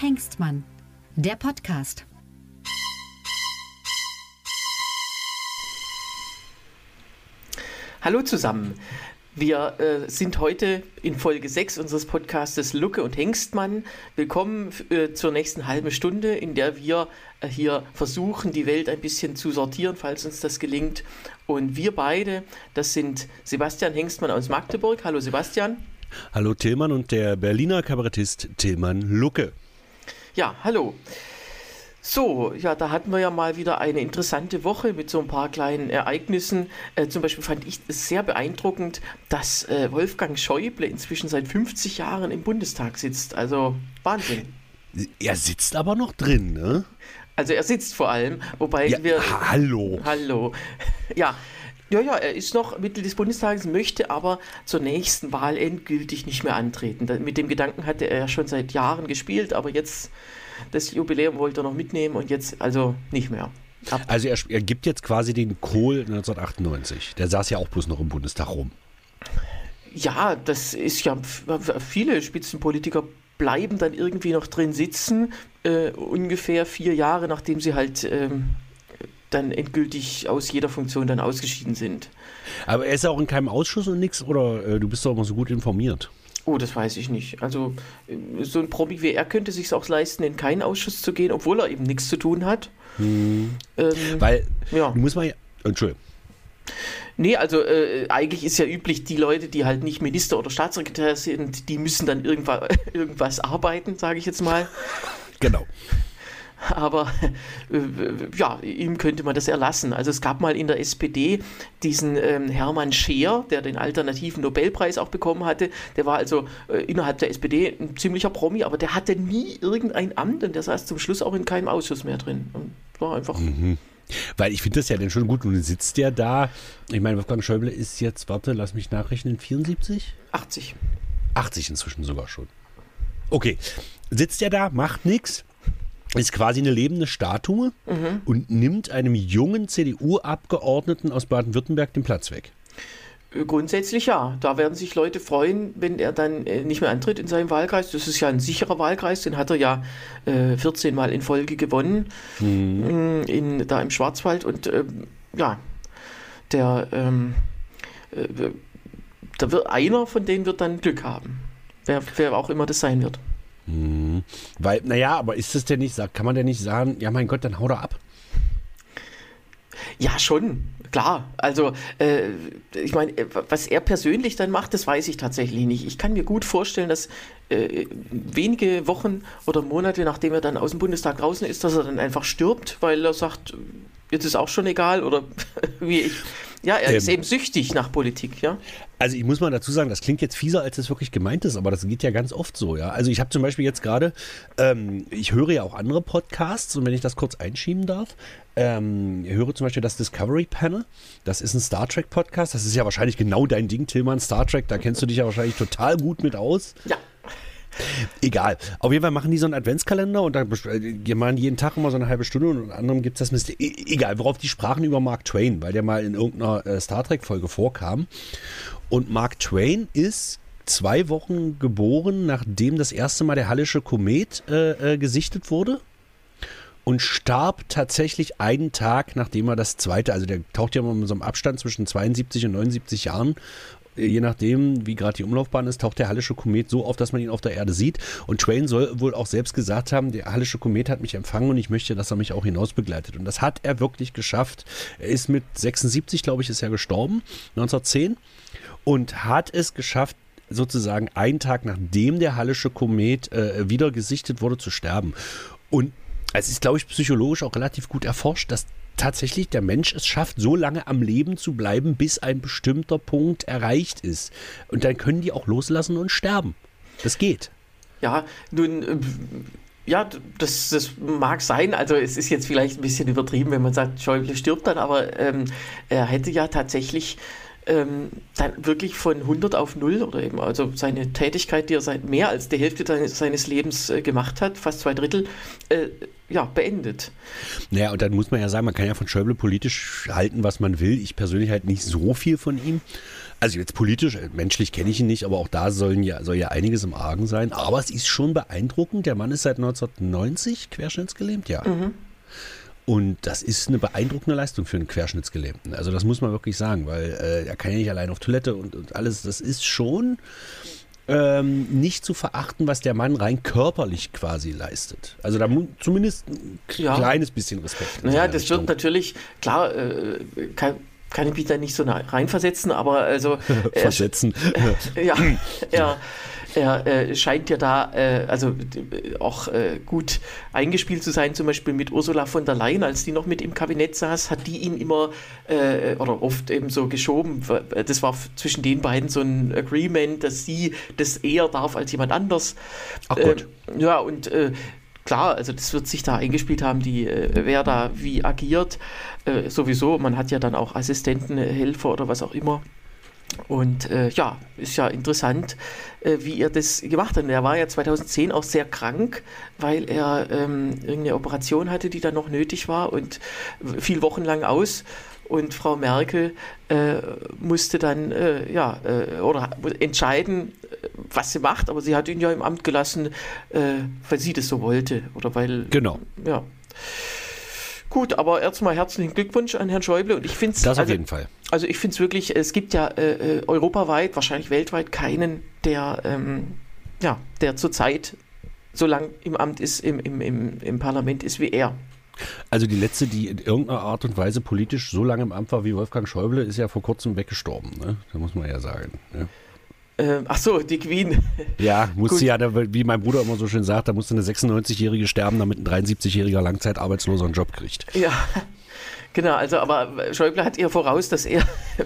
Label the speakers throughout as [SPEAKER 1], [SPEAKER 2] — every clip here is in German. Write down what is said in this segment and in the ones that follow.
[SPEAKER 1] Hengstmann, der Podcast.
[SPEAKER 2] Hallo zusammen. Wir äh, sind heute in Folge 6 unseres Podcastes Lucke und Hengstmann. Willkommen äh, zur nächsten halben Stunde, in der wir äh, hier versuchen, die Welt ein bisschen zu sortieren, falls uns das gelingt. Und wir beide, das sind Sebastian Hengstmann aus Magdeburg. Hallo Sebastian.
[SPEAKER 3] Hallo Tillmann und der Berliner Kabarettist Tillmann Lucke.
[SPEAKER 2] Ja, hallo. So, ja, da hatten wir ja mal wieder eine interessante Woche mit so ein paar kleinen Ereignissen. Äh, zum Beispiel fand ich es sehr beeindruckend, dass äh, Wolfgang Schäuble inzwischen seit 50 Jahren im Bundestag sitzt. Also Wahnsinn.
[SPEAKER 3] Er sitzt aber noch drin, ne?
[SPEAKER 2] Also er sitzt vor allem, wobei
[SPEAKER 3] ja,
[SPEAKER 2] wir.
[SPEAKER 3] Hallo.
[SPEAKER 2] Hallo. Ja, ja, ja, er ist noch Mitglied des Bundestages, möchte aber zur nächsten Wahl endgültig nicht mehr antreten. Mit dem Gedanken hatte er ja schon seit Jahren gespielt, aber jetzt das Jubiläum wollte er noch mitnehmen und jetzt also nicht mehr.
[SPEAKER 3] Ab. Also er, er gibt jetzt quasi den Kohl 1998. Der saß ja auch bloß noch im Bundestag rum.
[SPEAKER 2] Ja, das ist ja, viele Spitzenpolitiker bleiben dann irgendwie noch drin sitzen, äh, ungefähr vier Jahre, nachdem sie halt ähm, dann endgültig aus jeder Funktion dann ausgeschieden sind.
[SPEAKER 3] Aber er ist auch in keinem Ausschuss und nichts, oder äh, du bist doch immer so gut informiert?
[SPEAKER 2] Oh, das weiß ich nicht. Also äh, so ein Promi wie er könnte sich auch leisten, in keinen Ausschuss zu gehen, obwohl er eben nichts zu tun hat.
[SPEAKER 3] Hm. Ähm, Weil, ja. muss man ja, Entschuldigung.
[SPEAKER 2] Nee, also äh, eigentlich ist ja üblich, die Leute, die halt nicht Minister oder Staatssekretär sind, die müssen dann irgendwas arbeiten, sage ich jetzt mal.
[SPEAKER 3] Genau
[SPEAKER 2] aber äh, ja, ihm könnte man das erlassen. Also es gab mal in der SPD diesen ähm, Hermann Scheer, der den alternativen Nobelpreis auch bekommen hatte. Der war also äh, innerhalb der SPD ein ziemlicher Promi, aber der hatte nie irgendein Amt und der saß zum Schluss auch in keinem Ausschuss mehr drin. Und war einfach.
[SPEAKER 3] Mhm. Weil ich finde das ja dann schon gut. Nun sitzt der da. Ich meine, Wolfgang Schäuble ist jetzt, warte, lass mich nachrechnen, 74?
[SPEAKER 2] 80.
[SPEAKER 3] 80 inzwischen sogar schon. Okay. Sitzt er da, macht nichts ist quasi eine lebende Statue mhm. und nimmt einem jungen CDU-Abgeordneten aus Baden-Württemberg den Platz weg.
[SPEAKER 2] Äh, grundsätzlich ja. Da werden sich Leute freuen, wenn er dann äh, nicht mehr antritt in seinem Wahlkreis. Das ist ja ein sicherer Wahlkreis, den hat er ja äh, 14 Mal in Folge gewonnen, mhm. in, da im Schwarzwald. Und ähm, ja, der, ähm, äh, da wird einer von denen wird dann Glück haben. Wer, wer auch immer das sein wird.
[SPEAKER 3] Mhm. Weil, naja, aber ist es denn nicht, kann man denn nicht sagen, ja mein Gott, dann hau doch ab?
[SPEAKER 2] Ja, schon, klar. Also, äh, ich meine, was er persönlich dann macht, das weiß ich tatsächlich nicht. Ich kann mir gut vorstellen, dass äh, wenige Wochen oder Monate, nachdem er dann aus dem Bundestag draußen ist, dass er dann einfach stirbt, weil er sagt, jetzt ist auch schon egal oder wie ich. Ja, er ähm, ist eben süchtig nach Politik, ja.
[SPEAKER 3] Also ich muss mal dazu sagen, das klingt jetzt fieser, als es wirklich gemeint ist, aber das geht ja ganz oft so, ja. Also ich habe zum Beispiel jetzt gerade, ähm, ich höre ja auch andere Podcasts und wenn ich das kurz einschieben darf, ähm, ich höre zum Beispiel das Discovery Panel. Das ist ein Star Trek Podcast. Das ist ja wahrscheinlich genau dein Ding, Tillmann, Star Trek. Da kennst du dich ja wahrscheinlich total gut mit aus.
[SPEAKER 2] Ja.
[SPEAKER 3] Egal. Auf jeden Fall machen die so einen Adventskalender und da die machen jeden Tag immer so eine halbe Stunde und unter anderem gibt es das Mist. E egal, worauf die sprachen über Mark Twain, weil der mal in irgendeiner äh, Star Trek-Folge vorkam. Und Mark Twain ist zwei Wochen geboren, nachdem das erste Mal der Hallische Komet äh, äh, gesichtet wurde. Und starb tatsächlich einen Tag, nachdem er das zweite, also der taucht ja immer mit so einem Abstand zwischen 72 und 79 Jahren je nachdem, wie gerade die Umlaufbahn ist, taucht der Hallische Komet so auf, dass man ihn auf der Erde sieht. Und Twain soll wohl auch selbst gesagt haben, der Hallische Komet hat mich empfangen und ich möchte, dass er mich auch hinaus begleitet. Und das hat er wirklich geschafft. Er ist mit 76, glaube ich, ist er gestorben, 1910, und hat es geschafft, sozusagen einen Tag nachdem der Hallische Komet äh, wieder gesichtet wurde, zu sterben. Und es ist, glaube ich, psychologisch auch relativ gut erforscht, dass tatsächlich der Mensch es schafft, so lange am Leben zu bleiben, bis ein bestimmter Punkt erreicht ist. Und dann können die auch loslassen und sterben. Das geht.
[SPEAKER 2] Ja, nun. Äh, ja, das, das mag sein. Also es ist jetzt vielleicht ein bisschen übertrieben, wenn man sagt, Schäuble stirbt dann, aber ähm, er hätte ja tatsächlich ähm, dann wirklich von 100 auf 0 oder eben also seine Tätigkeit, die er seit mehr als der Hälfte seines, seines Lebens äh, gemacht hat, fast zwei Drittel, äh, ja, beendet.
[SPEAKER 3] Naja, und dann muss man ja sagen, man kann ja von Schäuble politisch halten, was man will. Ich persönlich halt nicht so viel von ihm. Also jetzt politisch, äh, menschlich kenne ich ihn nicht, aber auch da sollen ja, soll ja einiges im Argen sein. Aber es ist schon beeindruckend. Der Mann ist seit 1990 querschnittsgelähmt, ja. Mhm. Und das ist eine beeindruckende Leistung für einen Querschnittsgelähmten. Also das muss man wirklich sagen, weil äh, er kann ja nicht allein auf Toilette und, und alles. Das ist schon ähm, nicht zu verachten, was der Mann rein körperlich quasi leistet. Also da zumindest ein ja. kleines bisschen Respekt.
[SPEAKER 2] Naja, das Richtung. wird natürlich, klar, äh, kann, kann ich mich da nicht so reinversetzen, aber also.
[SPEAKER 3] Äh, Versetzen.
[SPEAKER 2] Äh, ja, ja er äh, scheint ja da äh, also äh, auch äh, gut eingespielt zu sein, zum Beispiel mit Ursula von der Leyen, als die noch mit im Kabinett saß, hat die ihn immer äh, oder oft eben so geschoben. Das war zwischen den beiden so ein Agreement, dass sie das eher darf als jemand anders.
[SPEAKER 3] Ach gut.
[SPEAKER 2] Ähm, ja, und klar, also das wird sich da eingespielt haben, die, wer da wie agiert. sowieso, man hat ja dann auch Assistenten, Helfer oder was auch immer. Und äh, ja, ist ja interessant, äh, wie er das gemacht hat. Er war ja 2010 auch sehr krank, weil er ähm, irgendeine Operation hatte, die dann noch nötig war und fiel wochenlang aus. Und Frau Merkel äh, musste dann äh, ja, äh, oder entscheiden, äh, was sie macht. Aber sie hat ihn ja im Amt gelassen, weil sie das so wollte. Oder weil.
[SPEAKER 3] Genau.
[SPEAKER 2] Ja. Gut, aber erstmal herzlichen Glückwunsch an Herrn Schäuble und ich finde es.
[SPEAKER 3] Das also, auf jeden Fall.
[SPEAKER 2] Also ich finde es wirklich, es gibt ja äh, äh, europaweit, wahrscheinlich weltweit keinen, der, ähm, ja, der zurzeit so lang im Amt ist, im, im, im, im Parlament ist wie er.
[SPEAKER 3] Also die letzte, die in irgendeiner Art und Weise politisch so lange im Amt war wie Wolfgang Schäuble, ist ja vor kurzem weggestorben. Ne? Da muss man ja sagen. Ne?
[SPEAKER 2] Ähm, ach so, die Queen.
[SPEAKER 3] Ja, musste ja, wie mein Bruder immer so schön sagt, da musste eine 96-Jährige sterben, damit ein 73-jähriger Langzeitarbeitsloser einen Job kriegt.
[SPEAKER 2] Ja, genau. Also, aber Schäuble hat ihr voraus, dass er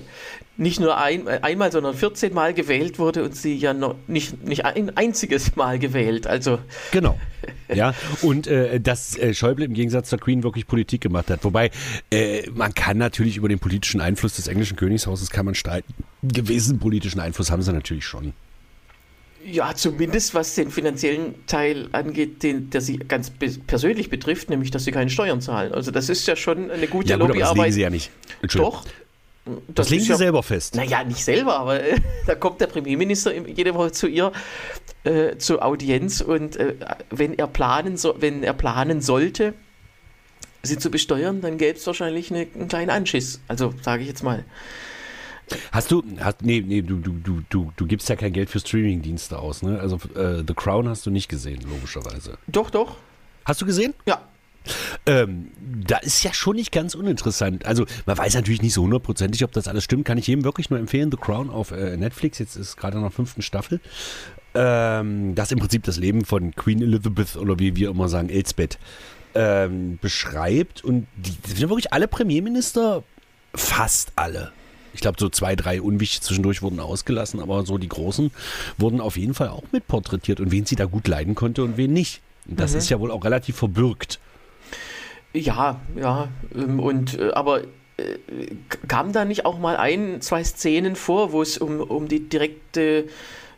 [SPEAKER 2] nicht nur ein, einmal, sondern 14 Mal gewählt wurde und sie ja noch nicht, nicht ein einziges Mal gewählt. Also
[SPEAKER 3] genau. Ja, und äh, dass äh, Schäuble im Gegensatz zur Queen wirklich Politik gemacht hat. Wobei, äh, man kann natürlich über den politischen Einfluss des englischen Königshauses kann man streiten. Gewissen politischen Einfluss haben sie natürlich schon.
[SPEAKER 2] Ja, zumindest was den finanziellen Teil angeht, den, der sie ganz persönlich betrifft, nämlich dass sie keine Steuern zahlen. Also das ist ja schon eine gute ja, gut, Lobbyarbeit. Aber das legen
[SPEAKER 3] sie ja nicht.
[SPEAKER 2] Doch,
[SPEAKER 3] das, das legen Sie ja, selber fest.
[SPEAKER 2] Naja, nicht selber, aber äh, da kommt der Premierminister jede Woche zu ihr äh, zur Audienz und äh, wenn er planen so, wenn er planen sollte, sie zu besteuern, dann gäbe es wahrscheinlich eine, einen kleinen Anschiss. Also sage ich jetzt mal.
[SPEAKER 3] Hast du, hast, nee, nee, du, du, du, du gibst ja kein Geld für Streaming-Dienste aus, ne? Also äh, The Crown hast du nicht gesehen, logischerweise.
[SPEAKER 2] Doch, doch.
[SPEAKER 3] Hast du gesehen?
[SPEAKER 2] Ja.
[SPEAKER 3] Ähm, da ist ja schon nicht ganz uninteressant. Also man weiß natürlich nicht so hundertprozentig, ob das alles stimmt. Kann ich jedem wirklich nur empfehlen. The Crown auf äh, Netflix. Jetzt ist gerade noch fünften Staffel. Ähm, das im Prinzip das Leben von Queen Elizabeth oder wie wir immer sagen Elsbeth ähm, beschreibt. Und die, die sind wirklich alle Premierminister, fast alle. Ich glaube, so zwei, drei unwichtig zwischendurch wurden ausgelassen, aber so die großen wurden auf jeden Fall auch mit porträtiert und wen sie da gut leiden konnte und wen nicht. Das mhm. ist ja wohl auch relativ verbürgt.
[SPEAKER 2] Ja, ja, ähm, und äh, aber äh, kam da nicht auch mal ein, zwei Szenen vor, wo es um, um die direkte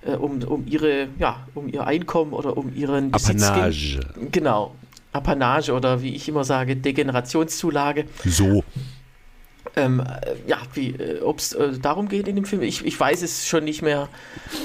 [SPEAKER 2] äh, um, um ihre, ja, um ihr Einkommen oder um ihren
[SPEAKER 3] Besitz Apanage.
[SPEAKER 2] Ging. Genau. Apanage oder wie ich immer sage, Degenerationszulage.
[SPEAKER 3] So.
[SPEAKER 2] Ähm, ja, ob es äh, darum geht in dem Film, ich, ich weiß es schon nicht mehr.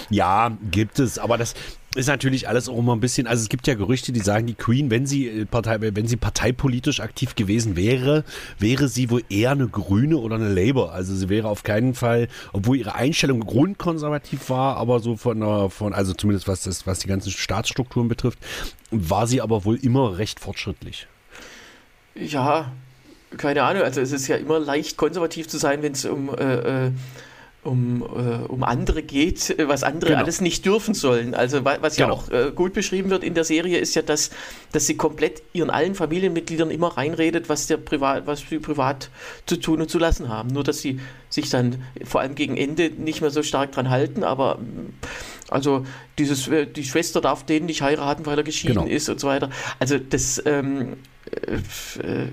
[SPEAKER 3] Ja, gibt es, aber das, ist natürlich alles auch immer ein bisschen, also es gibt ja Gerüchte, die sagen, die Queen, wenn sie äh, Partei, wenn sie parteipolitisch aktiv gewesen wäre, wäre sie wohl eher eine Grüne oder eine Labour. Also sie wäre auf keinen Fall, obwohl ihre Einstellung grundkonservativ war, aber so von einer, von, also zumindest was das, was die ganzen Staatsstrukturen betrifft, war sie aber wohl immer recht fortschrittlich.
[SPEAKER 2] Ja, keine Ahnung, also es ist ja immer leicht konservativ zu sein, wenn es um äh, äh um, äh, um andere geht, äh, was andere genau. alles nicht dürfen sollen. Also was ja genau. auch äh, gut beschrieben wird in der Serie, ist ja, dass, dass sie komplett ihren allen Familienmitgliedern immer reinredet, was der privat, was sie privat zu tun und zu lassen haben. Nur dass sie sich dann vor allem gegen Ende nicht mehr so stark dran halten, aber Also dieses, äh, die Schwester darf den nicht heiraten, weil er geschieden
[SPEAKER 3] Genau.
[SPEAKER 2] ist und so weiter. Also das ähm, äh, äh,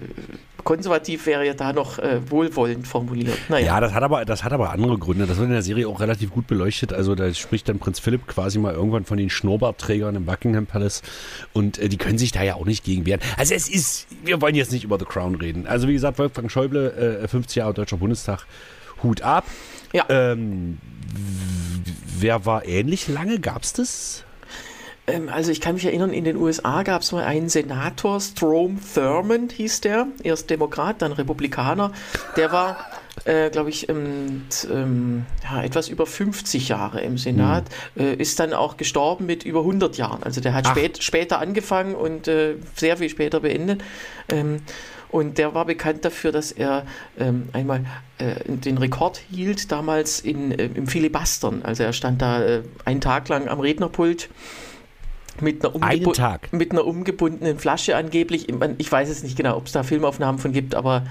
[SPEAKER 2] konservativ wäre ja da noch äh, wohlwollend formuliert. Naja.
[SPEAKER 3] Ja, das hat aber, das hat aber andere Gründe. Das wird in der Serie auch relativ gut beleuchtet. Also da spricht dann Prinz Philipp quasi mal irgendwann von den Schnurrbartträgern im Buckingham Palace und äh, die können sich da ja auch nicht gegen wehren. Also es ist, wir wollen jetzt nicht über The Crown reden. Also wie gesagt, Wolfgang Schäuble, äh, 50 Jahre Deutscher Bundestag, Hut ab.
[SPEAKER 2] Ja.
[SPEAKER 3] Ähm, wer war ähnlich lange? Gab's das?
[SPEAKER 2] Ähm, also ich kann mich erinnern, in den USA gab es mal einen Senator, Strom Thurmond hieß der, erst Demokrat, dann Republikaner. Der war, äh, glaube ich, ähm, ähm, ja, etwas über 50 Jahre im Senat, äh, ist dann auch gestorben mit über 100 Jahren. Also der hat spät, später angefangen und äh, sehr viel später beendet. Ähm, und der war bekannt dafür, dass er ähm, einmal äh, den Rekord hielt, damals in, äh, im Filibustern. Also er stand da äh, einen Tag lang am Rednerpult mit einer,
[SPEAKER 3] Einen Tag?
[SPEAKER 2] mit einer umgebundenen Flasche angeblich. Ich weiß es nicht genau, ob es da Filmaufnahmen von gibt, aber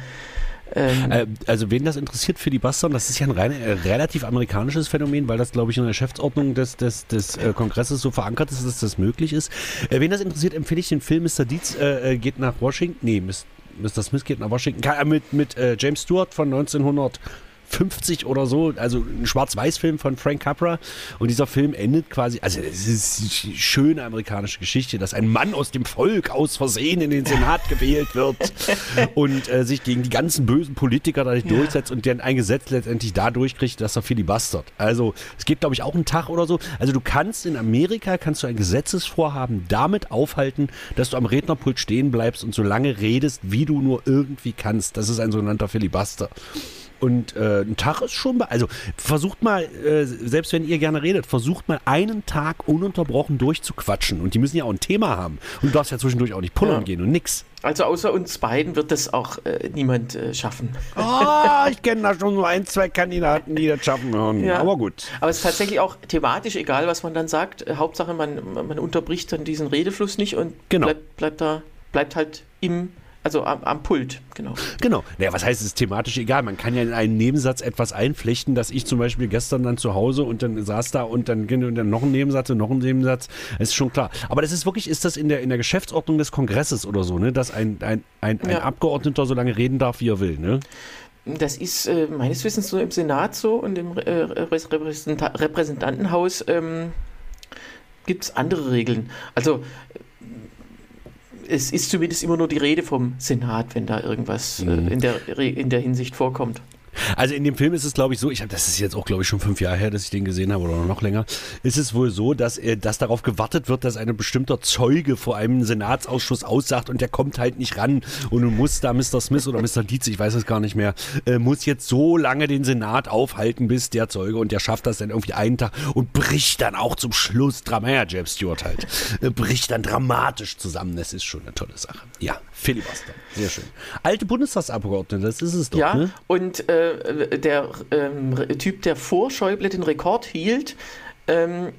[SPEAKER 2] ähm,
[SPEAKER 3] Äh, also wen das interessiert für die Bastard, das ist ja ein rein, äh, relativ amerikanisches Phänomen, weil das, glaube ich, in der Geschäftsordnung des, des, des äh, Kongresses so verankert ist, dass das möglich ist. Äh, wen das interessiert, empfehle ich den Film Mr. Deeds äh, äh, geht nach Washington. Nee, Mr. Smith geht nach Washington. Mit, mit James Stewart von 1950 oder so, also ein Schwarz-Weiß-Film von Frank Capra. Und dieser Film endet quasi, also es ist eine schöne amerikanische Geschichte, dass ein Mann aus dem Volk aus Versehen in den Senat gewählt wird und äh, sich gegen die ganzen bösen Politiker dadurch durchsetzt und dann ein Gesetz letztendlich da durchkriegt, dass er filibustert. Also es geht, glaube ich, auch einen Tag oder so. Also du kannst in Amerika, kannst du ein Gesetzesvorhaben damit aufhalten, dass du am Rednerpult stehen bleibst und so lange redest, wie du nur irgendwie kannst. Das ist ein sogenannter Filibuster. Und äh, ein Tag ist schon, also versucht mal, äh, selbst wenn ihr gerne redet, versucht mal einen Tag ununterbrochen durchzuquatschen. Und die müssen ja auch ein Thema haben. Und du darfst ja zwischendurch auch nicht pullern
[SPEAKER 2] Ja.
[SPEAKER 3] gehen und nix.
[SPEAKER 2] also außer uns beiden wird das auch äh, niemand äh, schaffen.
[SPEAKER 3] Oh, ich kenne da schon so ein, zwei Kandidaten, die das schaffen würden.
[SPEAKER 2] Ja.
[SPEAKER 3] Aber gut.
[SPEAKER 2] Aber es ist tatsächlich auch thematisch egal, was man dann sagt. Äh, Hauptsache, man, man unterbricht dann diesen Redefluss nicht und
[SPEAKER 3] Genau.
[SPEAKER 2] bleibt, bleibt da, bleibt halt im, also am, am Pult, genau.
[SPEAKER 3] Genau. Naja, was heißt, es ist thematisch egal. Man kann ja in einen Nebensatz etwas einflechten, dass ich zum Beispiel gestern dann zu Hause und dann saß da und dann, und dann noch ein Nebensatz und noch ein Nebensatz. Das ist schon klar. Aber das ist wirklich, ist das in der, in der Geschäftsordnung des Kongresses oder so, ne? Dass ein, ein, ein, ein
[SPEAKER 2] Ja.
[SPEAKER 3] Abgeordneter so lange reden darf, wie er will, ne?
[SPEAKER 2] Das ist äh, meines Wissens so im Senat so und im äh, Repräsenta Repräsentantenhaus ähm, gibt es andere Regeln. Also es ist zumindest immer nur die Rede vom Senat, wenn da irgendwas
[SPEAKER 3] Mhm.
[SPEAKER 2] äh, in, der, in der Hinsicht vorkommt.
[SPEAKER 3] Also in dem Film ist es, glaube ich, so, ich habe, das ist jetzt auch, glaube ich, schon fünf Jahre her, dass ich den gesehen habe oder noch länger, ist es wohl so, dass, äh, dass darauf gewartet wird, dass ein bestimmter Zeuge vor einem Senatsausschuss aussagt und der kommt halt nicht ran und du musst da Mr. Smith oder Mr. Dietz, ich weiß es gar nicht mehr, äh, muss jetzt so lange den Senat aufhalten, bis der Zeuge und der schafft das dann irgendwie einen Tag und bricht dann auch zum Schluss, Drama, ja, James Stewart halt, äh, bricht dann dramatisch zusammen. Das ist schon eine tolle Sache. Ja, Filibuster, sehr schön. Alte Bundestagsabgeordnete, das ist es doch,
[SPEAKER 2] Ja,
[SPEAKER 3] ne?
[SPEAKER 2] und äh, der ähm, Typ, der vor Schäuble den Rekord hielt, ähm,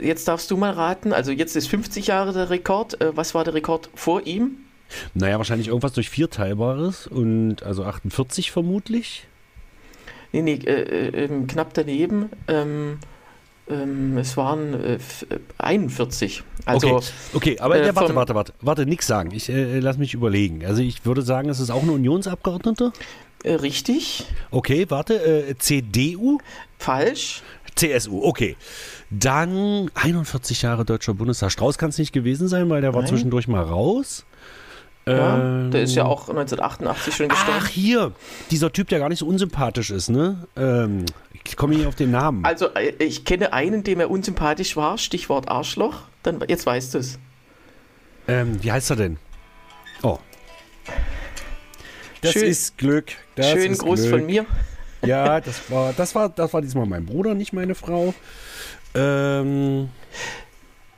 [SPEAKER 2] jetzt darfst du mal raten, also jetzt ist 50 Jahre der Rekord, äh, was war der Rekord vor ihm?
[SPEAKER 3] Naja, wahrscheinlich irgendwas durch vier Teilbares und also 48 vermutlich.
[SPEAKER 2] Nee, nee, äh, äh, ähm, knapp daneben. Ähm, ähm, es waren äh, f- äh, 41. Also,
[SPEAKER 3] okay, okay aber
[SPEAKER 2] äh,
[SPEAKER 3] warte, warte, warte, warte, nix sagen. Ich äh, lass mich überlegen. Also ich würde sagen, es ist auch ein Unionsabgeordneter.
[SPEAKER 2] Äh, richtig,
[SPEAKER 3] Okay, warte, äh, CDU,
[SPEAKER 2] falsch.
[SPEAKER 3] CSU, okay. Dann 41 Jahre Deutscher Bundestag. Strauß kann es nicht gewesen sein, weil der war
[SPEAKER 2] Nein.
[SPEAKER 3] zwischendurch mal raus.
[SPEAKER 2] Ja,
[SPEAKER 3] Ähm,
[SPEAKER 2] der ist ja auch 1988 schon gestorben.
[SPEAKER 3] Ach, hier, dieser Typ, der gar nicht so unsympathisch ist, ne? Ähm, ich komme nicht auf den Namen.
[SPEAKER 2] Also, äh, ich kenne einen, dem er unsympathisch war, Stichwort Arschloch. Dann, jetzt weißt du es.
[SPEAKER 3] Ähm, wie heißt er denn? Oh. Das
[SPEAKER 2] Schön-
[SPEAKER 3] ist Glück. Das
[SPEAKER 2] Schönen
[SPEAKER 3] ist
[SPEAKER 2] Gruß
[SPEAKER 3] Glück.
[SPEAKER 2] von mir.
[SPEAKER 3] Ja, das war, das war, das war diesmal mein Bruder, nicht meine Frau. Ähm,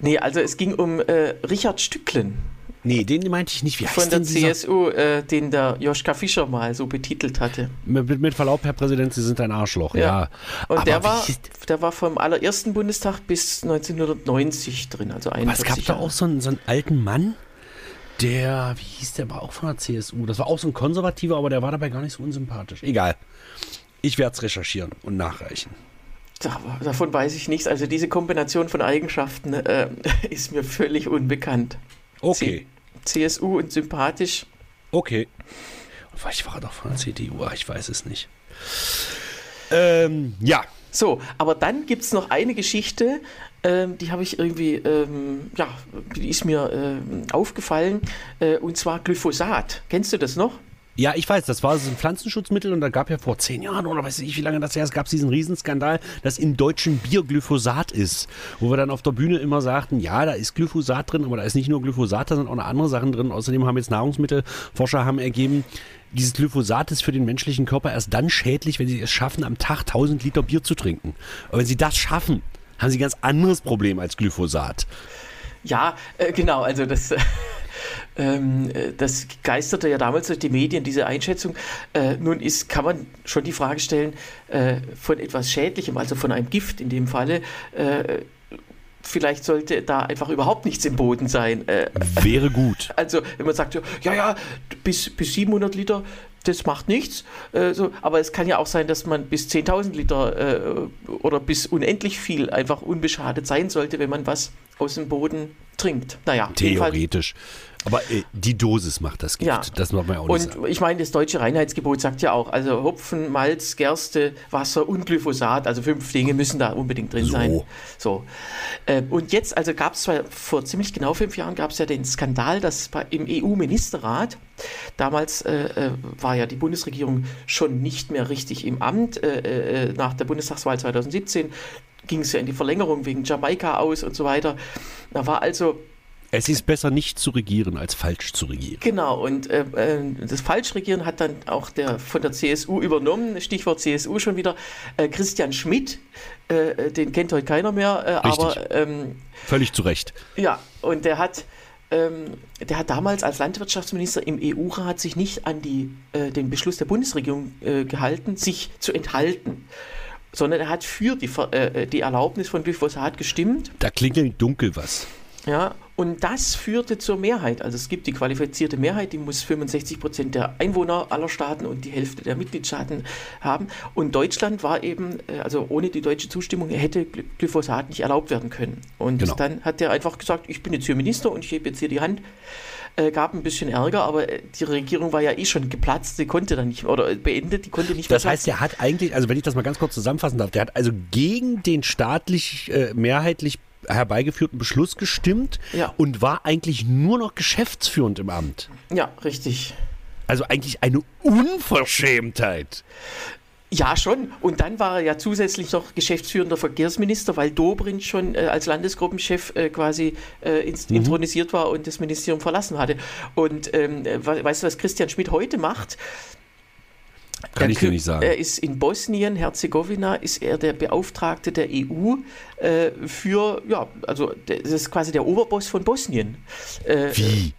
[SPEAKER 2] Nee, also es ging um äh, Richard Stücklen
[SPEAKER 3] nee, den meinte ich nicht. Wie heißt
[SPEAKER 2] von der? CSU, äh, den der Joschka Fischer mal so betitelt hatte.
[SPEAKER 3] Mit, mit Verlaub, Herr Präsident, Sie sind ein Arschloch. Ja.
[SPEAKER 2] Ja. Und
[SPEAKER 3] Aber
[SPEAKER 2] der war, der war vom allerersten Bundestag bis 1990 drin, also
[SPEAKER 3] Aber
[SPEAKER 2] 41
[SPEAKER 3] es gab da auch so einen, so einen alten Mann, der, wie hieß der, war auch von der CSU. Das war auch so ein Konservativer, aber der war dabei gar nicht so unsympathisch. Egal. Ich werde es recherchieren und nachreichen.
[SPEAKER 2] davon weiß ich nichts. Also diese Kombination von Eigenschaften äh, ist mir völlig unbekannt.
[SPEAKER 3] Okay.
[SPEAKER 2] C CSU und sympathisch.
[SPEAKER 3] Okay. Ich war doch von der CDU, ich weiß es nicht. Ähm, ja.
[SPEAKER 2] So, aber dann gibt es noch eine Geschichte, ähm, die habe ich irgendwie, ähm, ja, die ist mir ähm, aufgefallen, äh, und zwar Glyphosat. Kennst du das noch?
[SPEAKER 3] Ja, ich weiß, das war so ein Pflanzenschutzmittel und da gab ja vor zehn Jahren oder weiß ich, wie lange das her ist, gab es diesen Riesenskandal, dass in deutschen Bier Glyphosat ist. Wo wir dann auf der Bühne immer sagten, ja, da ist Glyphosat drin, aber da ist nicht nur Glyphosat, da sind auch noch andere Sachen drin. Außerdem haben jetzt Nahrungsmittelforscher haben ergeben, dieses Glyphosat ist für den menschlichen Körper erst dann schädlich, wenn sie es schaffen, am Tag 1000 Liter Bier zu trinken. Aber wenn sie das schaffen, haben sie ein ganz anderes Problem als Glyphosat.
[SPEAKER 2] Ja, äh, genau, also das. Ähm, das geisterte ja damals durch die Medien, diese Einschätzung. Äh, nun ist, kann man schon die Frage stellen, äh, von etwas Schädlichem, also von einem Gift in dem Falle, äh, vielleicht sollte da einfach überhaupt nichts im Boden sein. Äh,
[SPEAKER 3] Wäre gut.
[SPEAKER 2] Also, wenn man sagt, ja, ja, bis, bis 700 Liter, das macht nichts. Äh, so, aber es kann ja auch sein, dass man bis 10.000 Liter äh, oder bis unendlich viel einfach unbeschadet sein sollte, wenn man was aus dem Boden trinkt. Naja,
[SPEAKER 3] theoretisch. Aber äh, die Dosis macht das Gift.
[SPEAKER 2] Ja.
[SPEAKER 3] Das macht man ja auch
[SPEAKER 2] Und
[SPEAKER 3] nicht. sagen.
[SPEAKER 2] ich meine, das deutsche Reinheitsgebot sagt ja auch, also Hopfen, Malz, Gerste, Wasser und Glyphosat, also fünf Dinge müssen da unbedingt drin
[SPEAKER 3] So.
[SPEAKER 2] sein. So. Äh, und jetzt, also gab es vor ziemlich genau fünf Jahren, gab es ja den Skandal, dass bei, im EU-Ministerrat, damals äh, äh, war ja die Bundesregierung schon nicht mehr richtig im Amt, äh, äh, nach der Bundestagswahl 2017 ging es ja in die Verlängerung wegen Jamaika aus und so weiter. Da war also
[SPEAKER 3] Es ist besser nicht zu regieren, als falsch zu regieren.
[SPEAKER 2] Genau, und äh, äh, das Falschregieren hat dann auch der von der CSU übernommen, Stichwort CSU schon wieder, äh, Christian Schmidt, äh, den kennt heute keiner mehr, äh, aber ähm,
[SPEAKER 3] Völlig zu Recht.
[SPEAKER 2] ja, und der hat, ähm, der hat damals als Landwirtschaftsminister im EU-Rat sich nicht an die, äh, den Beschluss der Bundesregierung äh, gehalten, sich zu enthalten, sondern er hat für die, äh, die Erlaubnis von Glyphosat gestimmt.
[SPEAKER 3] Da klingelt dunkel was.
[SPEAKER 2] Ja, und das führte zur Mehrheit. Also es gibt die qualifizierte Mehrheit, die muss 65 Prozent der Einwohner aller Staaten und die Hälfte der Mitgliedstaaten haben. Und Deutschland war eben, äh, also ohne die deutsche Zustimmung hätte Gly- Glyphosat nicht erlaubt werden können. Und
[SPEAKER 3] Genau.
[SPEAKER 2] dann hat er einfach gesagt, ich bin jetzt hier Minister und ich hebe jetzt hier die Hand. Äh, gab ein bisschen Ärger, aber äh, die Regierung war ja eh schon geplatzt, sie konnte dann nicht oder beendet, die konnte nicht mehr.
[SPEAKER 3] Das heißt, der hat eigentlich, also wenn ich das mal ganz kurz zusammenfassen darf, der hat also gegen den staatlich äh, mehrheitlich herbeigeführten Beschluss gestimmt
[SPEAKER 2] Ja.
[SPEAKER 3] und war eigentlich nur noch geschäftsführend im Amt.
[SPEAKER 2] ja, richtig.
[SPEAKER 3] Also eigentlich eine Unverschämtheit.
[SPEAKER 2] Ja, schon. Und dann war er ja zusätzlich noch geschäftsführender Verkehrsminister, weil Dobrindt schon äh, als Landesgruppenchef äh, quasi äh,
[SPEAKER 3] Mhm.
[SPEAKER 2] intronisiert war und das Ministerium verlassen hatte. Und ähm, äh, we- weißt du, was Christian Schmidt heute macht?
[SPEAKER 3] Kann
[SPEAKER 2] Er
[SPEAKER 3] ich dir nicht sagen.
[SPEAKER 2] Er ist in Bosnien, Herzegowina, ist er der Beauftragte der EU äh, für, ja, also der, das ist quasi der Oberboss von Bosnien. Äh,
[SPEAKER 3] Wie?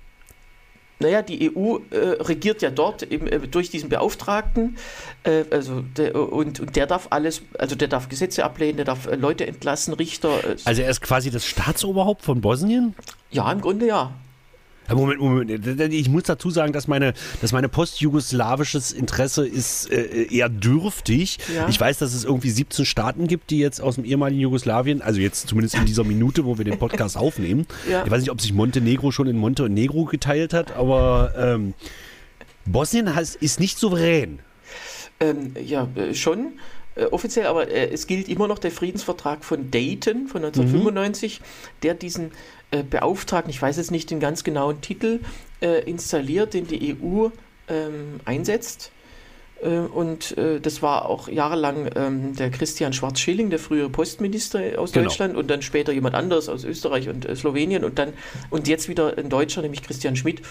[SPEAKER 2] naja, die EU äh, regiert ja dort eben, äh, durch diesen Beauftragten, äh, also der, und, und der darf alles, also der darf Gesetze ablehnen, der darf äh, Leute entlassen, Richter. Äh,
[SPEAKER 3] Also er ist quasi das Staatsoberhaupt von Bosnien?
[SPEAKER 2] ja, im Grunde ja.
[SPEAKER 3] Moment, Moment. Ich muss dazu sagen, dass meine, dass meine postjugoslawisches Interesse ist äh, eher dürftig.
[SPEAKER 2] Ja.
[SPEAKER 3] Ich weiß, dass es irgendwie 17 Staaten gibt, die jetzt aus dem ehemaligen Jugoslawien, also jetzt zumindest in dieser Minute, wo wir den Podcast aufnehmen.
[SPEAKER 2] Ja.
[SPEAKER 3] Ich weiß nicht, ob sich Montenegro schon in Monte und Negro geteilt hat, aber ähm, Bosnien has, ist nicht souverän.
[SPEAKER 2] Ähm, ja, äh, schon. Äh, offiziell, aber äh, es gilt immer noch der Friedensvertrag von Dayton von 1995, der diesen äh, Beauftragten, ich weiß jetzt nicht den ganz genauen Titel, äh, installiert, den die EU ähm, einsetzt. Äh, Und äh, das war auch jahrelang ähm, der Christian Schwarz-Schilling, der frühere Postminister aus
[SPEAKER 3] Genau.
[SPEAKER 2] Deutschland und dann später jemand anderes aus Österreich und Slowenien und dann und jetzt wieder ein Deutscher, nämlich Christian Schmidt.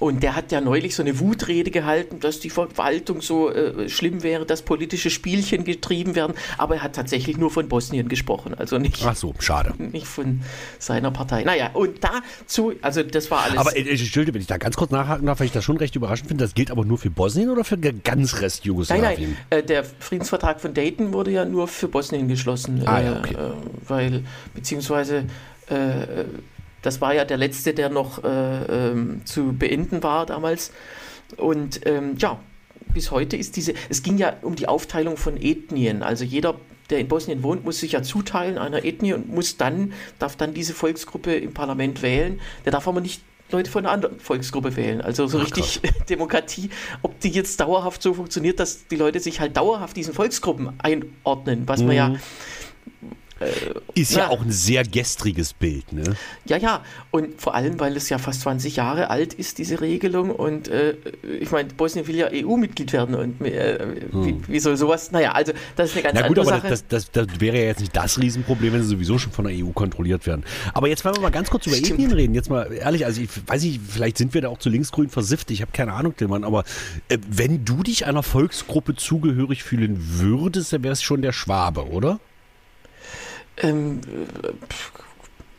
[SPEAKER 2] Und der hat ja neulich so eine Wutrede gehalten, dass die Verwaltung so äh, schlimm wäre, dass politische Spielchen getrieben werden. Aber er hat tatsächlich nur von Bosnien gesprochen, also nicht,
[SPEAKER 3] Ach so, schade.
[SPEAKER 2] nicht von seiner Partei. Naja, und dazu, also das war alles.
[SPEAKER 3] Aber äh, Entschuldigung, wenn ich da ganz kurz nachhaken darf, weil ich das schon recht überraschend finde, das gilt aber nur für Bosnien oder für den ganz Rest
[SPEAKER 2] Nein,
[SPEAKER 3] Jugoslawien?
[SPEAKER 2] nein, äh, der Friedensvertrag von Dayton wurde ja nur für Bosnien geschlossen.
[SPEAKER 3] Ah,
[SPEAKER 2] äh,
[SPEAKER 3] ja, okay.
[SPEAKER 2] äh, weil, beziehungsweise, äh, das war ja der letzte, der noch äh, ähm, zu beenden war damals. Und ähm, ja, bis heute ist diese, es ging ja um die Aufteilung von Ethnien. Also jeder der in Bosnien wohnt, muss sich ja zuteilen einer Ethnie und muss dann, darf dann diese Volksgruppe im Parlament wählen. Der darf aber nicht Leute von einer anderen Volksgruppe wählen. Also so Ach, richtig Gott. Demokratie, ob die jetzt dauerhaft so funktioniert, dass die Leute sich halt dauerhaft diesen Volksgruppen einordnen, was mhm. man ja mhm.
[SPEAKER 3] Äh, ist ja, ja, auch ein sehr gestriges Bild, ne?
[SPEAKER 2] Ja, ja. Und vor allem, weil es ja fast 20 Jahre alt ist, diese Regelung. Und äh, ich meine, Bosnien will ja EU-Mitglied werden. Und äh, hm. wie, soll sowas? Naja, also das ist eine ganz Na gut,
[SPEAKER 3] andere
[SPEAKER 2] aber.
[SPEAKER 3] Das, das, das, wäre ja jetzt nicht das Riesenproblem, wenn sie sowieso schon von der EU kontrolliert werden. Aber jetzt wollen wir mal ganz kurz über Stimmt. Ethnien reden. Jetzt mal ehrlich, also ich weiß nicht, vielleicht sind wir da auch zu linksgrün versifft. Ich habe keine Ahnung, Tillmann. Aber äh, wenn du dich einer Volksgruppe zugehörig fühlen würdest, dann wäre es schon der Schwabe, oder? Ähm,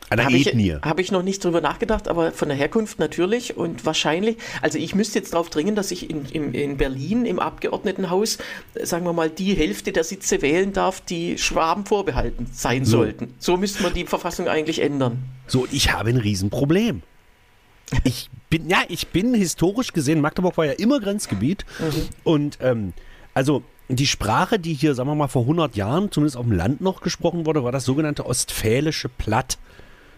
[SPEAKER 2] Eine Habe ich, hab ich noch nicht drüber nachgedacht, aber von der Herkunft natürlich und wahrscheinlich, also ich müsste jetzt darauf dringen, dass ich in, in, in Berlin im Abgeordnetenhaus, sagen wir mal, die Hälfte der Sitze wählen darf, die Schwaben vorbehalten sein so. sollten. So müsste man die Verfassung eigentlich ändern.
[SPEAKER 3] So, ich habe ein Riesenproblem. Ich bin, ja, ich bin historisch gesehen, Magdeburg war ja immer Grenzgebiet mhm. und ähm, also die Sprache, die hier, sagen wir mal, vor 100 Jahren, zumindest auf dem Land noch gesprochen wurde, war das sogenannte Ostfälische Platt.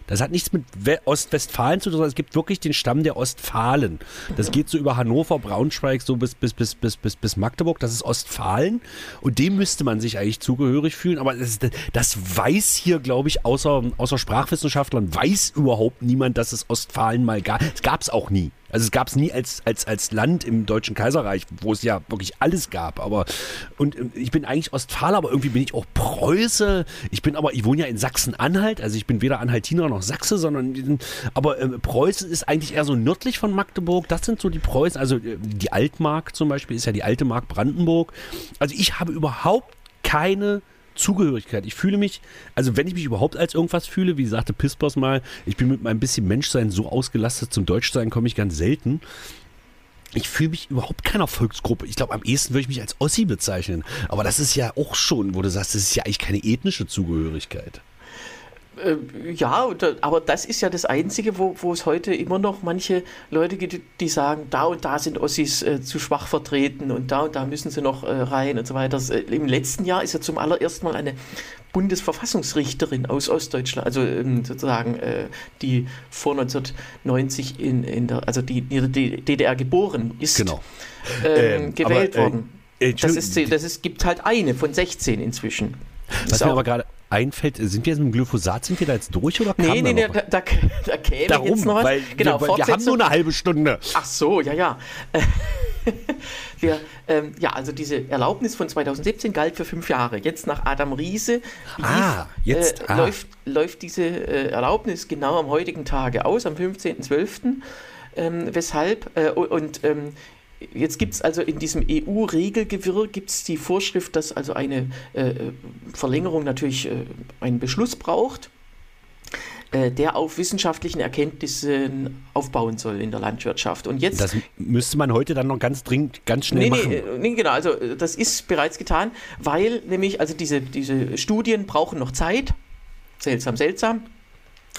[SPEAKER 3] Das hat nichts mit Ostwestfalen zu tun, sondern es gibt wirklich den Stamm der Ostfalen. Das geht so über Hannover, Braunschweig, so bis, bis, bis, bis, bis, bis Magdeburg. Das ist Ostfalen. Und dem müsste man sich eigentlich zugehörig fühlen. Aber das, das weiß hier, glaube ich, außer, außer Sprachwissenschaftlern, weiß überhaupt niemand, dass es Ostfalen mal gab. Es gab es auch nie. Also es gab es nie als, als, als Land im Deutschen Kaiserreich, wo es ja wirklich alles gab. Aber und ich bin eigentlich Ostfaler, aber irgendwie bin ich auch Preuße. Ich bin aber, ich wohne ja in Sachsen-Anhalt, also ich bin weder Anhaltiner noch Sachse, sondern aber äh, Preußen ist eigentlich eher so nördlich von Magdeburg. Das sind so die Preußen, also äh, die Altmark zum Beispiel ist ja die alte Mark Brandenburg. Also ich habe überhaupt keine Zugehörigkeit. Ich fühle mich, also wenn ich mich überhaupt als irgendwas fühle, wie sagte Pispers mal, ich bin mit meinem bisschen Menschsein so ausgelastet, zum Deutschsein komme ich ganz selten. Ich fühle mich überhaupt keiner Volksgruppe. Ich glaube, am ehesten würde ich mich als Ossi bezeichnen. Aber das ist ja auch schon, wo du sagst, das ist ja eigentlich keine ethnische Zugehörigkeit.
[SPEAKER 2] Äh, ja, aber das ist ja das Einzige, wo, wo es heute immer noch manche Leute gibt, die sagen, da und da sind Ossis äh, zu schwach vertreten und da und da müssen sie noch äh, rein und so weiter. Äh, Im letzten Jahr ist ja zum allerersten Mal eine Bundesverfassungsrichterin aus Ostdeutschland, also ähm, sozusagen äh, die vor 1990 in, in der, also die in der DDR geboren ist,
[SPEAKER 3] genau.
[SPEAKER 2] ähm, ähm gewählt aber, äh, worden. das ist, das ist, gibt halt eine von 16 inzwischen.
[SPEAKER 3] Was mir aber gerade einfällt, sind wir jetzt mit dem Glyphosat, sind wir da jetzt durch oder
[SPEAKER 2] Nee, nee, nee, da, da, da käme
[SPEAKER 3] Darum, jetzt noch was. Weil genau, wir, wir haben nur eine halbe Stunde.
[SPEAKER 2] Ach so, ja, ja. wir, ähm, ja, also diese Erlaubnis von 2017 galt für fünf Jahre. Jetzt nach Adam Riese
[SPEAKER 3] ah, jetzt,
[SPEAKER 2] äh, ah. Läuft, läuft diese äh, Erlaubnis genau am heutigen Tage aus, am 15.12. Ähm, weshalb, äh, und ähm, Jetzt gibt es also in diesem EU-Regelgewirr gibt die Vorschrift, dass also eine äh, Verlängerung natürlich äh, einen Beschluss braucht, äh, der auf wissenschaftlichen Erkenntnissen aufbauen soll in der Landwirtschaft. Und jetzt
[SPEAKER 3] das müsste man heute dann noch ganz dringend, ganz schnell nee, machen. Nee,
[SPEAKER 2] äh, nee, genau, also äh, das ist bereits getan, weil nämlich also diese, diese Studien brauchen noch Zeit. Seltsam, seltsam.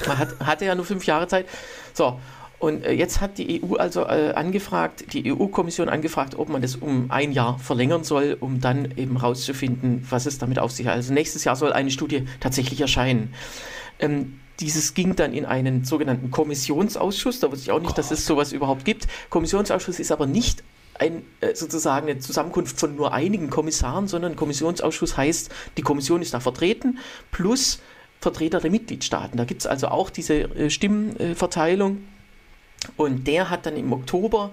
[SPEAKER 2] Man hat, hatte ja nur fünf Jahre Zeit. So, und äh, jetzt hat die EU also äh, angefragt, die EU-Kommission angefragt, ob man das um ein Jahr verlängern soll, um dann eben rauszufinden, was es damit auf sich hat. Also nächstes Jahr soll eine Studie tatsächlich erscheinen. Ähm, dieses ging dann in einen sogenannten Kommissionsausschuss. Da wusste ich auch nicht, dass es sowas überhaupt gibt. Kommissionsausschuss ist aber nicht ein, äh, sozusagen eine Zusammenkunft von nur einigen Kommissaren, sondern Kommissionsausschuss heißt, die Kommission ist da vertreten, plus Vertreter der Mitgliedstaaten. Da gibt es also auch diese Stimmenverteilung. Und der hat dann im Oktober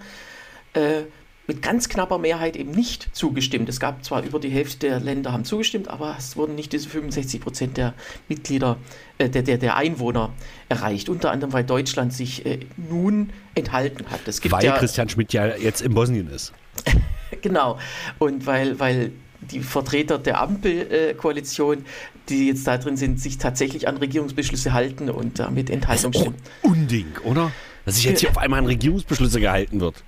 [SPEAKER 2] äh, mit ganz knapper Mehrheit eben nicht zugestimmt. Es gab zwar über die Hälfte der Länder haben zugestimmt, aber es wurden nicht diese 65 Prozent der Mitglieder, äh, der, der, der Einwohner erreicht. Unter anderem, weil Deutschland sich äh, nun enthalten hat.
[SPEAKER 3] Es gibt weil ja, Christian Schmidt ja jetzt in Bosnien ist.
[SPEAKER 2] genau. Und weil, weil die Vertreter der Ampelkoalition, die jetzt da drin sind, sich tatsächlich an Regierungsbeschlüsse halten und damit Enthaltung stimmen.
[SPEAKER 3] Unding, oder? Dass sich jetzt hier auf einmal an Regierungsbeschlüsse gehalten wird.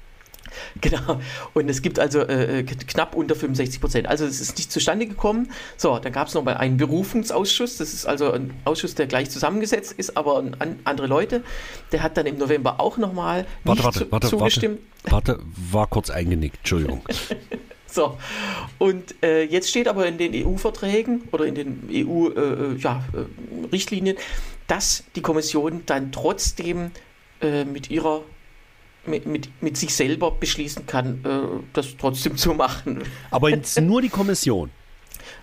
[SPEAKER 2] Genau. Und es gibt also äh, knapp unter 65 Prozent. Also es ist nicht zustande gekommen. So, dann gab es nochmal einen Berufungsausschuss. Das ist also ein Ausschuss, der gleich zusammengesetzt ist, aber an, andere Leute. Der hat dann im November auch nochmal
[SPEAKER 3] warte, warte, warte, zugestimmt. Warte, warte, war kurz eingenickt. Entschuldigung.
[SPEAKER 2] So, und äh, jetzt steht aber in den EU-Verträgen oder in den EU-Richtlinien, äh, ja, äh, dass die Kommission dann trotzdem äh, mit ihrer mit, mit, mit, sich selber beschließen kann, äh, das trotzdem zu machen.
[SPEAKER 3] Aber jetzt nur die Kommission.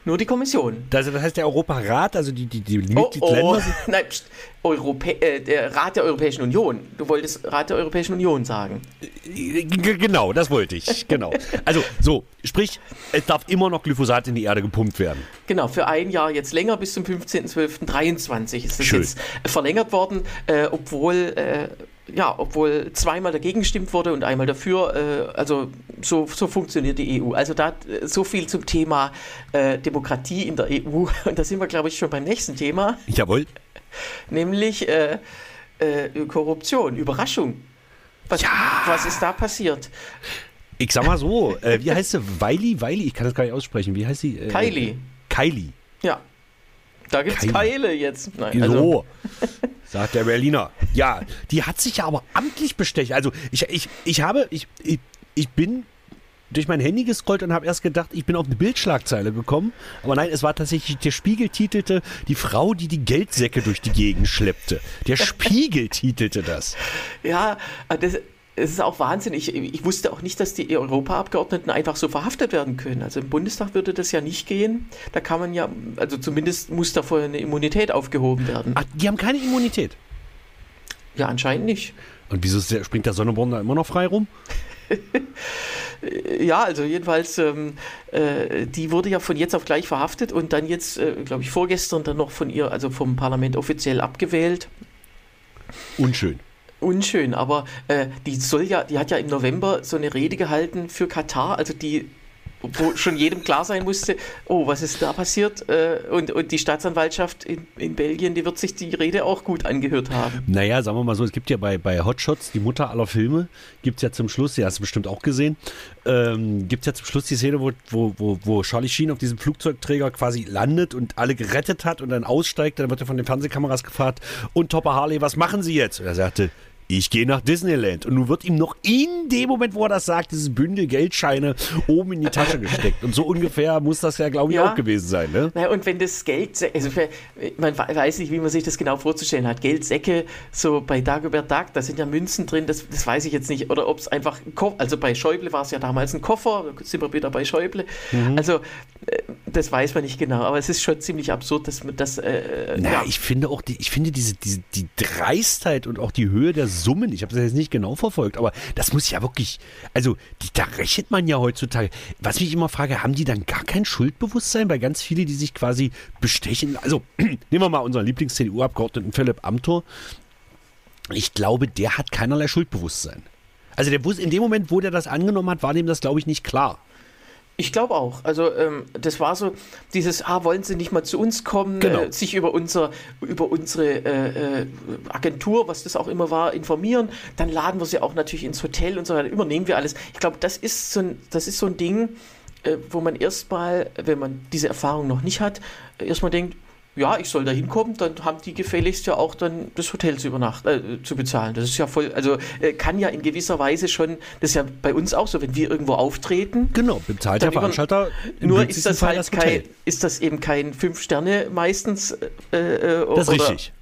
[SPEAKER 2] Nur die Kommission.
[SPEAKER 3] Das, das heißt, der Europarat, also die, die, die Mitgliedsländer. Oh, oh.
[SPEAKER 2] Nein, pst, Europä äh, der Rat der Europäischen Union. Du wolltest Rat der Europäischen Union sagen.
[SPEAKER 3] Genau, das wollte ich. Genau. Also, so, sprich, es darf immer noch Glyphosat in die Erde gepumpt werden.
[SPEAKER 2] Genau, für ein Jahr jetzt länger, bis zum 15.12.23 ist das Schön. jetzt verlängert worden, äh, obwohl. Äh, ja, obwohl zweimal dagegen gestimmt wurde und einmal dafür, äh, also so, so funktioniert die EU. Also da äh, so viel zum Thema äh, Demokratie in der EU. Und da sind wir, glaube ich, schon beim nächsten Thema.
[SPEAKER 3] Jawohl.
[SPEAKER 2] Nämlich äh, äh Korruption, Überraschung. Was, ja. was ist da passiert?
[SPEAKER 3] Ich sag mal so, äh, wie heißt sie? Weili? Weili? Ich kann das gar nicht aussprechen. Wie heißt sie?
[SPEAKER 2] Kylie.
[SPEAKER 3] Kylie.
[SPEAKER 2] Ja. Da gibt es Keile jetzt.
[SPEAKER 3] Nein, also. So, sagt der Berliner. Ja, die hat sich ja aber amtlich bestechen. Also ich, ich, ich habe, ich, ich, ich bin durch mein Handy gescrollt und habe erst gedacht, ich bin auf eine Bildschlagzeile gekommen. Aber nein, es war tatsächlich, der Spiegel titelte die Frau, die die Geldsäcke durch die Gegend schleppte. Der Spiegel titelte das.
[SPEAKER 2] Ja, das, es ist auch Wahnsinn. Ich, ich wusste auch nicht, dass die Europaabgeordneten einfach so verhaftet werden können. Also im Bundestag würde das ja nicht gehen. Da kann man ja, also zumindest muss da vorher eine Immunität aufgehoben werden.
[SPEAKER 3] Ach, die haben keine Immunität?
[SPEAKER 2] Ja, anscheinend nicht.
[SPEAKER 3] Und wieso springt der Sonneborn da immer noch frei rum?
[SPEAKER 2] ja, also jedenfalls, ähm, äh, die wurde ja von jetzt auf gleich verhaftet und dann jetzt, äh, glaube ich, vorgestern dann noch von ihr, also vom Parlament offiziell abgewählt.
[SPEAKER 3] Unschön
[SPEAKER 2] unschön, aber äh, die soll ja, die hat ja im November so eine Rede gehalten für Katar, also die wo schon jedem klar sein musste, oh, was ist da passiert? Äh, und, und die Staatsanwaltschaft in, in Belgien, die wird sich die Rede auch gut angehört haben.
[SPEAKER 3] Naja, sagen wir mal so, es gibt ja bei, bei Hotshots, die Mutter aller Filme, gibt es ja zum Schluss, die hast du bestimmt auch gesehen, ähm, gibt es ja zum Schluss die Szene, wo, wo, wo, wo Charlie Sheen auf diesem Flugzeugträger quasi landet und alle gerettet hat und dann aussteigt, dann wird er von den Fernsehkameras gefragt, und Topper Harley, was machen Sie jetzt? Und er sagte, ich gehe nach Disneyland. Und nun wird ihm noch in dem Moment, wo er das sagt, dieses Bündel Geldscheine oben in die Tasche gesteckt. Und so ungefähr muss das ja, glaube ich, ja. auch gewesen sein. Ne?
[SPEAKER 2] Naja, und wenn das Geld, also man weiß nicht, wie man sich das genau vorzustellen hat. Geldsäcke, so bei Dagobert Duck, da sind ja Münzen drin, das, das weiß ich jetzt nicht. Oder ob es einfach, also bei Schäuble war es ja damals ein Koffer, da sind wir wieder bei Schäuble. Mhm. Also das weiß man nicht genau, aber es ist schon ziemlich absurd, dass man das. Äh,
[SPEAKER 3] naja, ja. ich finde auch, die, ich finde diese, diese, die Dreistheit und auch die Höhe der Summen, ich habe das jetzt nicht genau verfolgt, aber das muss ja wirklich, also die, da rechnet man ja heutzutage. Was mich immer frage, haben die dann gar kein Schuldbewusstsein bei ganz vielen, die sich quasi bestechen? Also nehmen wir mal unseren Lieblings-CDU-Abgeordneten Philipp Amthor. Ich glaube, der hat keinerlei Schuldbewusstsein. Also der in dem Moment, wo der das angenommen hat, war dem das, glaube ich, nicht klar.
[SPEAKER 2] Ich glaube auch. Also ähm, das war so dieses, ah, wollen Sie nicht mal zu uns kommen, genau. äh, sich über, unser, über unsere äh, äh, Agentur, was das auch immer war, informieren. Dann laden wir sie auch natürlich ins Hotel und so weiter. Übernehmen wir alles. Ich glaube, das ist so ein, das ist so ein Ding, äh, wo man erstmal, wenn man diese Erfahrung noch nicht hat, erstmal denkt, ja, ich soll da hinkommen, dann haben die gefälligst ja auch dann das Hotel zu übernachten, äh, zu bezahlen. Das ist ja voll, also äh, kann ja in gewisser Weise schon, das ist ja bei uns auch so, wenn wir irgendwo auftreten.
[SPEAKER 3] Genau, bezahlt der Veranstalter.
[SPEAKER 2] Nur ist das halt das kein, ist das eben kein Fünf Sterne meistens. Äh,
[SPEAKER 3] äh das ist oder, richtig.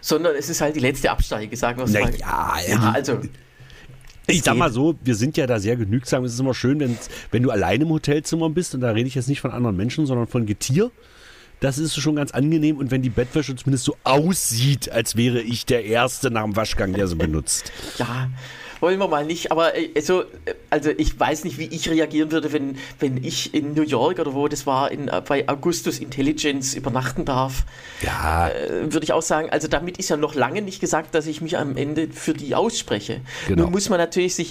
[SPEAKER 2] Sondern es ist halt die letzte Absteige, sagen wir es
[SPEAKER 3] mal. Ja, ja, also. Ich sag mal so, wir sind ja da sehr genügsam. Es ist immer schön, wenn du allein im Hotelzimmer bist, und da rede ich jetzt nicht von anderen Menschen, sondern von Getier. Das ist schon ganz angenehm. Und wenn die Bettwäsche zumindest so aussieht, als wäre ich der Erste nach dem Waschgang, der sie benutzt.
[SPEAKER 2] Ja, wollen wir mal nicht, aber also, also ich weiß nicht, wie ich reagieren würde, wenn, wenn ich in New York oder wo das war, in, bei Augustus Intelligence übernachten darf.
[SPEAKER 3] Ja.
[SPEAKER 2] Äh, würde ich auch sagen, also damit ist ja noch lange nicht gesagt, dass ich mich am Ende für die ausspreche. Genau. Nun muss man natürlich sich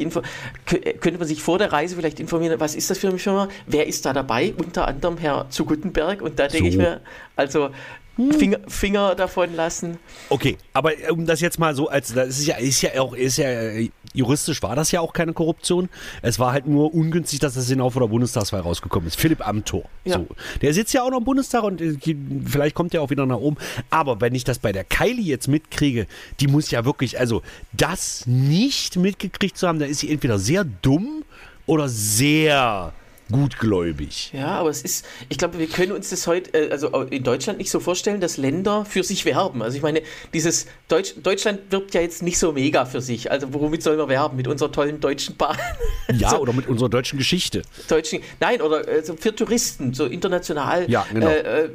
[SPEAKER 2] könnte man sich vor der Reise vielleicht informieren, was ist das für eine Firma, wer ist da dabei, unter anderem Herr zu Gutenberg und da denke so. ich mir, also hm. Finger, Finger, davon lassen.
[SPEAKER 3] Okay, aber äh, um das jetzt mal so als das ist ja ist ja auch ist ja äh, juristisch war das ja auch keine Korruption. Es war halt nur ungünstig, dass das genau vor der Bundestagswahl rausgekommen ist. Philipp Amthor. Ja. So. Der sitzt ja auch noch im Bundestag und äh, vielleicht kommt er auch wieder nach oben. Aber wenn ich das bei der Kylie jetzt mitkriege, die muss ja wirklich, also das nicht mitgekriegt zu haben, da ist sie entweder sehr dumm oder sehr gutgläubig.
[SPEAKER 2] Ja, aber es ist, ich glaube, wir können uns das heute, äh, also in Deutschland nicht so vorstellen, dass Länder für sich werben. Also ich meine, dieses Deutsch, Deutschland wirbt ja jetzt nicht so mega für sich. Also womit sollen wir werben? Mit unserer tollen deutschen Bahn?
[SPEAKER 3] Ja,
[SPEAKER 2] so,
[SPEAKER 3] oder mit unserer deutschen Geschichte.
[SPEAKER 2] Deutschen, nein, oder äh, so für Touristen, so international.
[SPEAKER 3] Ja, genau.
[SPEAKER 2] Äh, äh,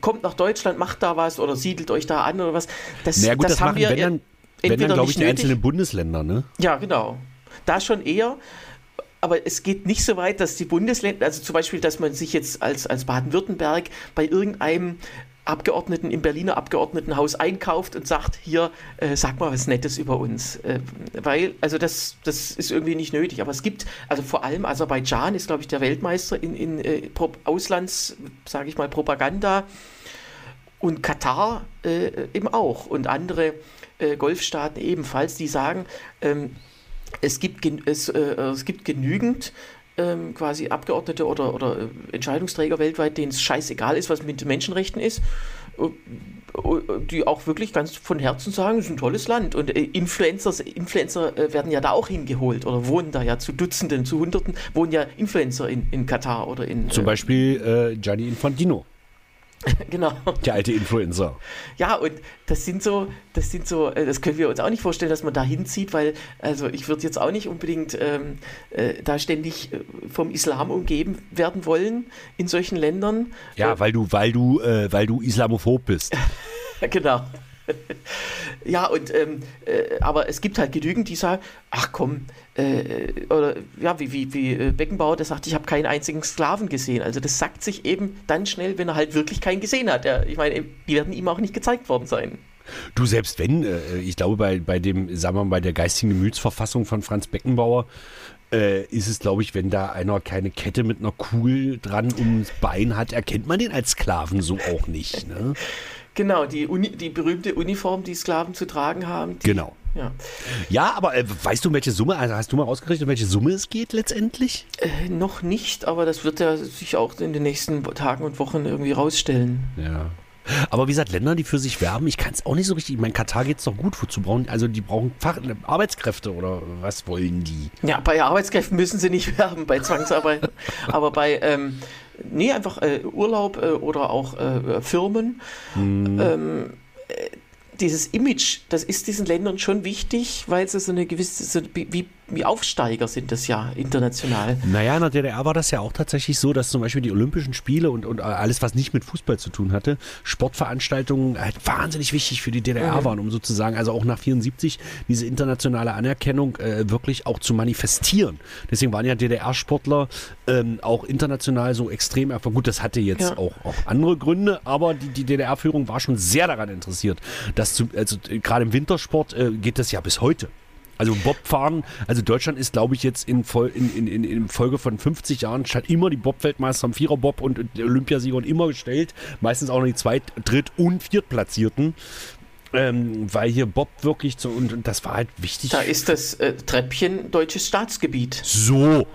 [SPEAKER 2] kommt nach Deutschland, macht da was oder siedelt euch da an oder was. Das,
[SPEAKER 3] Na gut,
[SPEAKER 2] das,
[SPEAKER 3] das,
[SPEAKER 2] haben
[SPEAKER 3] machen,
[SPEAKER 2] wir
[SPEAKER 3] wenn dann, wenn dann glaube ich, die
[SPEAKER 2] nötig.
[SPEAKER 3] einzelnen Bundesländer, ne?
[SPEAKER 2] Ja, genau. Da schon eher. Aber es geht nicht so weit, dass die Bundesländer, also zum Beispiel, dass man sich jetzt als, als Baden-Württemberg bei irgendeinem Abgeordneten im Berliner Abgeordnetenhaus einkauft und sagt, hier, äh, sag mal was Nettes über uns. Äh, weil, also das, das ist irgendwie nicht nötig. Aber es gibt, also vor allem Aserbaidschan ist, glaube ich, der Weltmeister in, in äh, Auslands, sage ich mal, Propaganda. Und Katar äh, eben auch. Und andere äh, Golfstaaten ebenfalls, die sagen, ähm, es gibt, es, äh, es gibt genügend ähm, quasi Abgeordnete oder, oder äh, Entscheidungsträger weltweit, denen es scheißegal ist, was mit Menschenrechten ist, äh, äh, die auch wirklich ganz von Herzen sagen, es ist ein tolles Land. Und Influencers, Influencer werden ja da auch hingeholt oder wohnen da ja zu Dutzenden, zu Hunderten, wohnen ja Influencer in, in Katar oder in.
[SPEAKER 3] Zum Beispiel äh, Gianni Infantino,
[SPEAKER 2] Genau.
[SPEAKER 3] der alte Influencer.
[SPEAKER 2] Ja, und das sind so, das sind so, äh, das können wir uns auch nicht vorstellen, dass man da hinzieht, weil, also ich würde jetzt auch nicht unbedingt ähm, äh, da ständig äh, vom Islam umgeben werden wollen in solchen Ländern.
[SPEAKER 3] Ja, weil du, weil du, äh, weil du Islamophob bist.
[SPEAKER 2] Genau. ja, und ähm, äh, aber es gibt halt genügend, die sagen, ach komm, äh, oder ja, wie, wie, wie äh, Beckenbauer, der sagt, ich habe keinen einzigen Sklaven gesehen. Also das sagt sich eben dann schnell, wenn er halt wirklich keinen gesehen hat. Er, ich meine, die werden ihm auch nicht gezeigt worden sein.
[SPEAKER 3] Du, selbst wenn, äh, ich glaube, bei, bei dem, sagen wir mal, bei der geistigen Gemütsverfassung von Franz Beckenbauer äh, ist es, glaube ich, wenn da einer keine Kette mit einer Kugel dran ums Bein hat, erkennt man den als Sklaven so auch nicht. Ne?
[SPEAKER 2] Genau, die, Uni, die berühmte Uniform, die Sklaven zu tragen haben. Die,
[SPEAKER 3] Genau.
[SPEAKER 2] Ja.
[SPEAKER 3] Ja, aber äh, weißt du, um welche Summe, also hast du mal ausgerechnet, um welche Summe es geht letztendlich?
[SPEAKER 2] Äh, noch nicht, aber das wird ja sich auch in den nächsten Tagen und Wochen irgendwie rausstellen.
[SPEAKER 3] Ja. Aber wie gesagt, Länder, die für sich werben, ich kann es auch nicht so richtig. Ich meine, Katar geht es doch gut. Wozu brauchen Also, die brauchen Fach Arbeitskräfte oder was wollen die?
[SPEAKER 2] Ja, bei Arbeitskräften müssen sie nicht werben, bei Zwangsarbeit. aber bei, ähm, nee, einfach äh, Urlaub äh, oder auch äh, Firmen. Ähm, äh, dieses Image, das ist diesen Ländern schon wichtig, weil sie so eine gewisse, so wie, wie Aufsteiger sind das ja international.
[SPEAKER 3] Naja, in der DDR war das ja auch tatsächlich so, dass zum Beispiel die Olympischen Spiele und, und alles, was nicht mit Fußball zu tun hatte, Sportveranstaltungen halt wahnsinnig wichtig für die DDR
[SPEAKER 2] Mhm.
[SPEAKER 3] waren, um sozusagen, also auch nach 74, diese internationale Anerkennung äh, wirklich auch zu manifestieren. Deswegen waren ja DDR-Sportler ähm, auch international so extrem erfolgreich. Gut, das hatte jetzt
[SPEAKER 2] Ja.
[SPEAKER 3] auch, auch andere Gründe, aber die, die DDR-Führung war schon sehr daran interessiert, dass zu, also äh, gerade im Wintersport äh, geht das ja bis heute. Also Bobfahren, also Deutschland ist, glaube ich, jetzt in, in, in, in, Folge von 50 Jahren statt immer die Bob-Weltmeister am Vierer-Bob und und immer gestellt, meistens auch noch die Zweit-, Dritt- und Viertplatzierten. Ähm, weil hier Bob wirklich so, und, das war halt wichtig.
[SPEAKER 2] Da ist das äh, Treppchen deutsches Staatsgebiet,
[SPEAKER 3] So,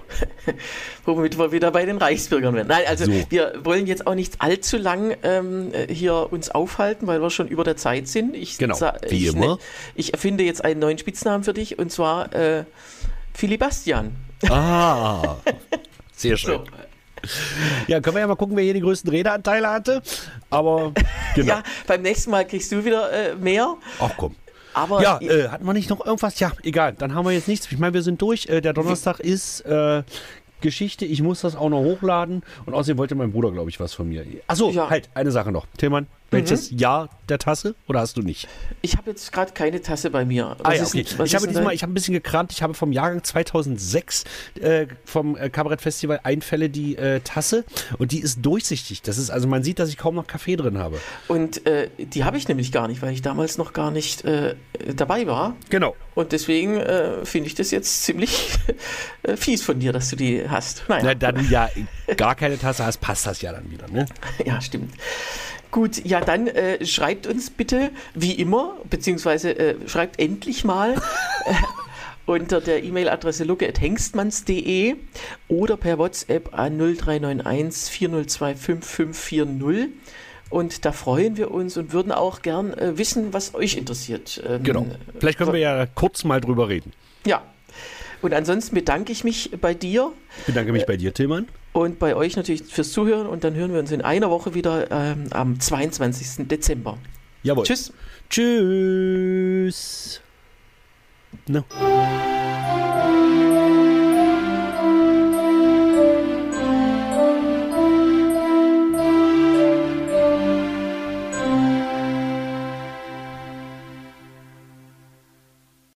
[SPEAKER 2] womit wir wieder bei den Reichsbürgern werden. Nein, also
[SPEAKER 3] So.
[SPEAKER 2] wir wollen jetzt auch nicht allzu lang ähm, äh, hier uns aufhalten, weil wir schon über der Zeit sind. Ich,
[SPEAKER 3] Genau, wie
[SPEAKER 2] ich,
[SPEAKER 3] immer.
[SPEAKER 2] ich erfinde jetzt einen neuen Spitznamen für dich und zwar äh, Filibastian.
[SPEAKER 3] ah, sehr schön.
[SPEAKER 2] So.
[SPEAKER 3] Ja, können wir ja mal gucken, wer hier die größten Redeanteile hatte. Aber, genau.
[SPEAKER 2] Ja, beim nächsten Mal kriegst du wieder äh, mehr.
[SPEAKER 3] Ach komm.
[SPEAKER 2] Aber
[SPEAKER 3] Ja, äh, hatten wir nicht noch irgendwas? Ja, egal, dann haben wir jetzt nichts. Ich meine, wir sind durch. Äh, der Donnerstag ist äh, Geschichte. Ich muss das auch noch hochladen. Und außerdem wollte mein Bruder, glaube ich, was von mir. Achso,
[SPEAKER 2] Ja.
[SPEAKER 3] halt, eine Sache noch. Tillmann, welches Jahr der Tasse oder hast du nicht?
[SPEAKER 2] ich habe jetzt gerade keine Tasse bei mir.
[SPEAKER 3] Ah, ja,
[SPEAKER 2] ist
[SPEAKER 3] okay.
[SPEAKER 2] was
[SPEAKER 3] Ich habe
[SPEAKER 2] ist
[SPEAKER 3] diesmal, ich habe ein bisschen gekramt. Ich habe vom Jahrgang 2006 äh, vom äh, Kabarettfestival Einfälle die äh, Tasse und die ist durchsichtig. Das ist also man sieht, dass ich kaum noch Kaffee drin habe.
[SPEAKER 2] Und äh, die habe ich nämlich gar nicht, weil ich damals noch gar nicht äh, dabei war.
[SPEAKER 3] Genau.
[SPEAKER 2] Und deswegen äh, finde ich das jetzt ziemlich äh, fies von dir, dass du die hast. Naja,
[SPEAKER 3] Na, da du ja gar keine Tasse hast, passt das ja dann wieder. Ne?
[SPEAKER 2] ja, stimmt. Gut, ja, dann äh, schreibt uns bitte, wie immer, beziehungsweise äh, schreibt endlich mal äh, unter der E-Mail-Adresse lucke.hengstmanns.de oder per WhatsApp an 0391 402 5540. Und da freuen wir uns und würden auch gern äh, wissen, was euch interessiert. Ähm,
[SPEAKER 3] Genau. Vielleicht können wir ja kurz mal drüber reden.
[SPEAKER 2] Ja. Und ansonsten bedanke ich mich bei dir
[SPEAKER 3] Ich bedanke mich bei dir, Tillmann.
[SPEAKER 2] Und bei euch natürlich fürs Zuhören. Und dann hören wir uns in einer Woche wieder ähm, am 22. Dezember.
[SPEAKER 3] Jawohl.
[SPEAKER 2] Tschüss.
[SPEAKER 3] Tschüss. No.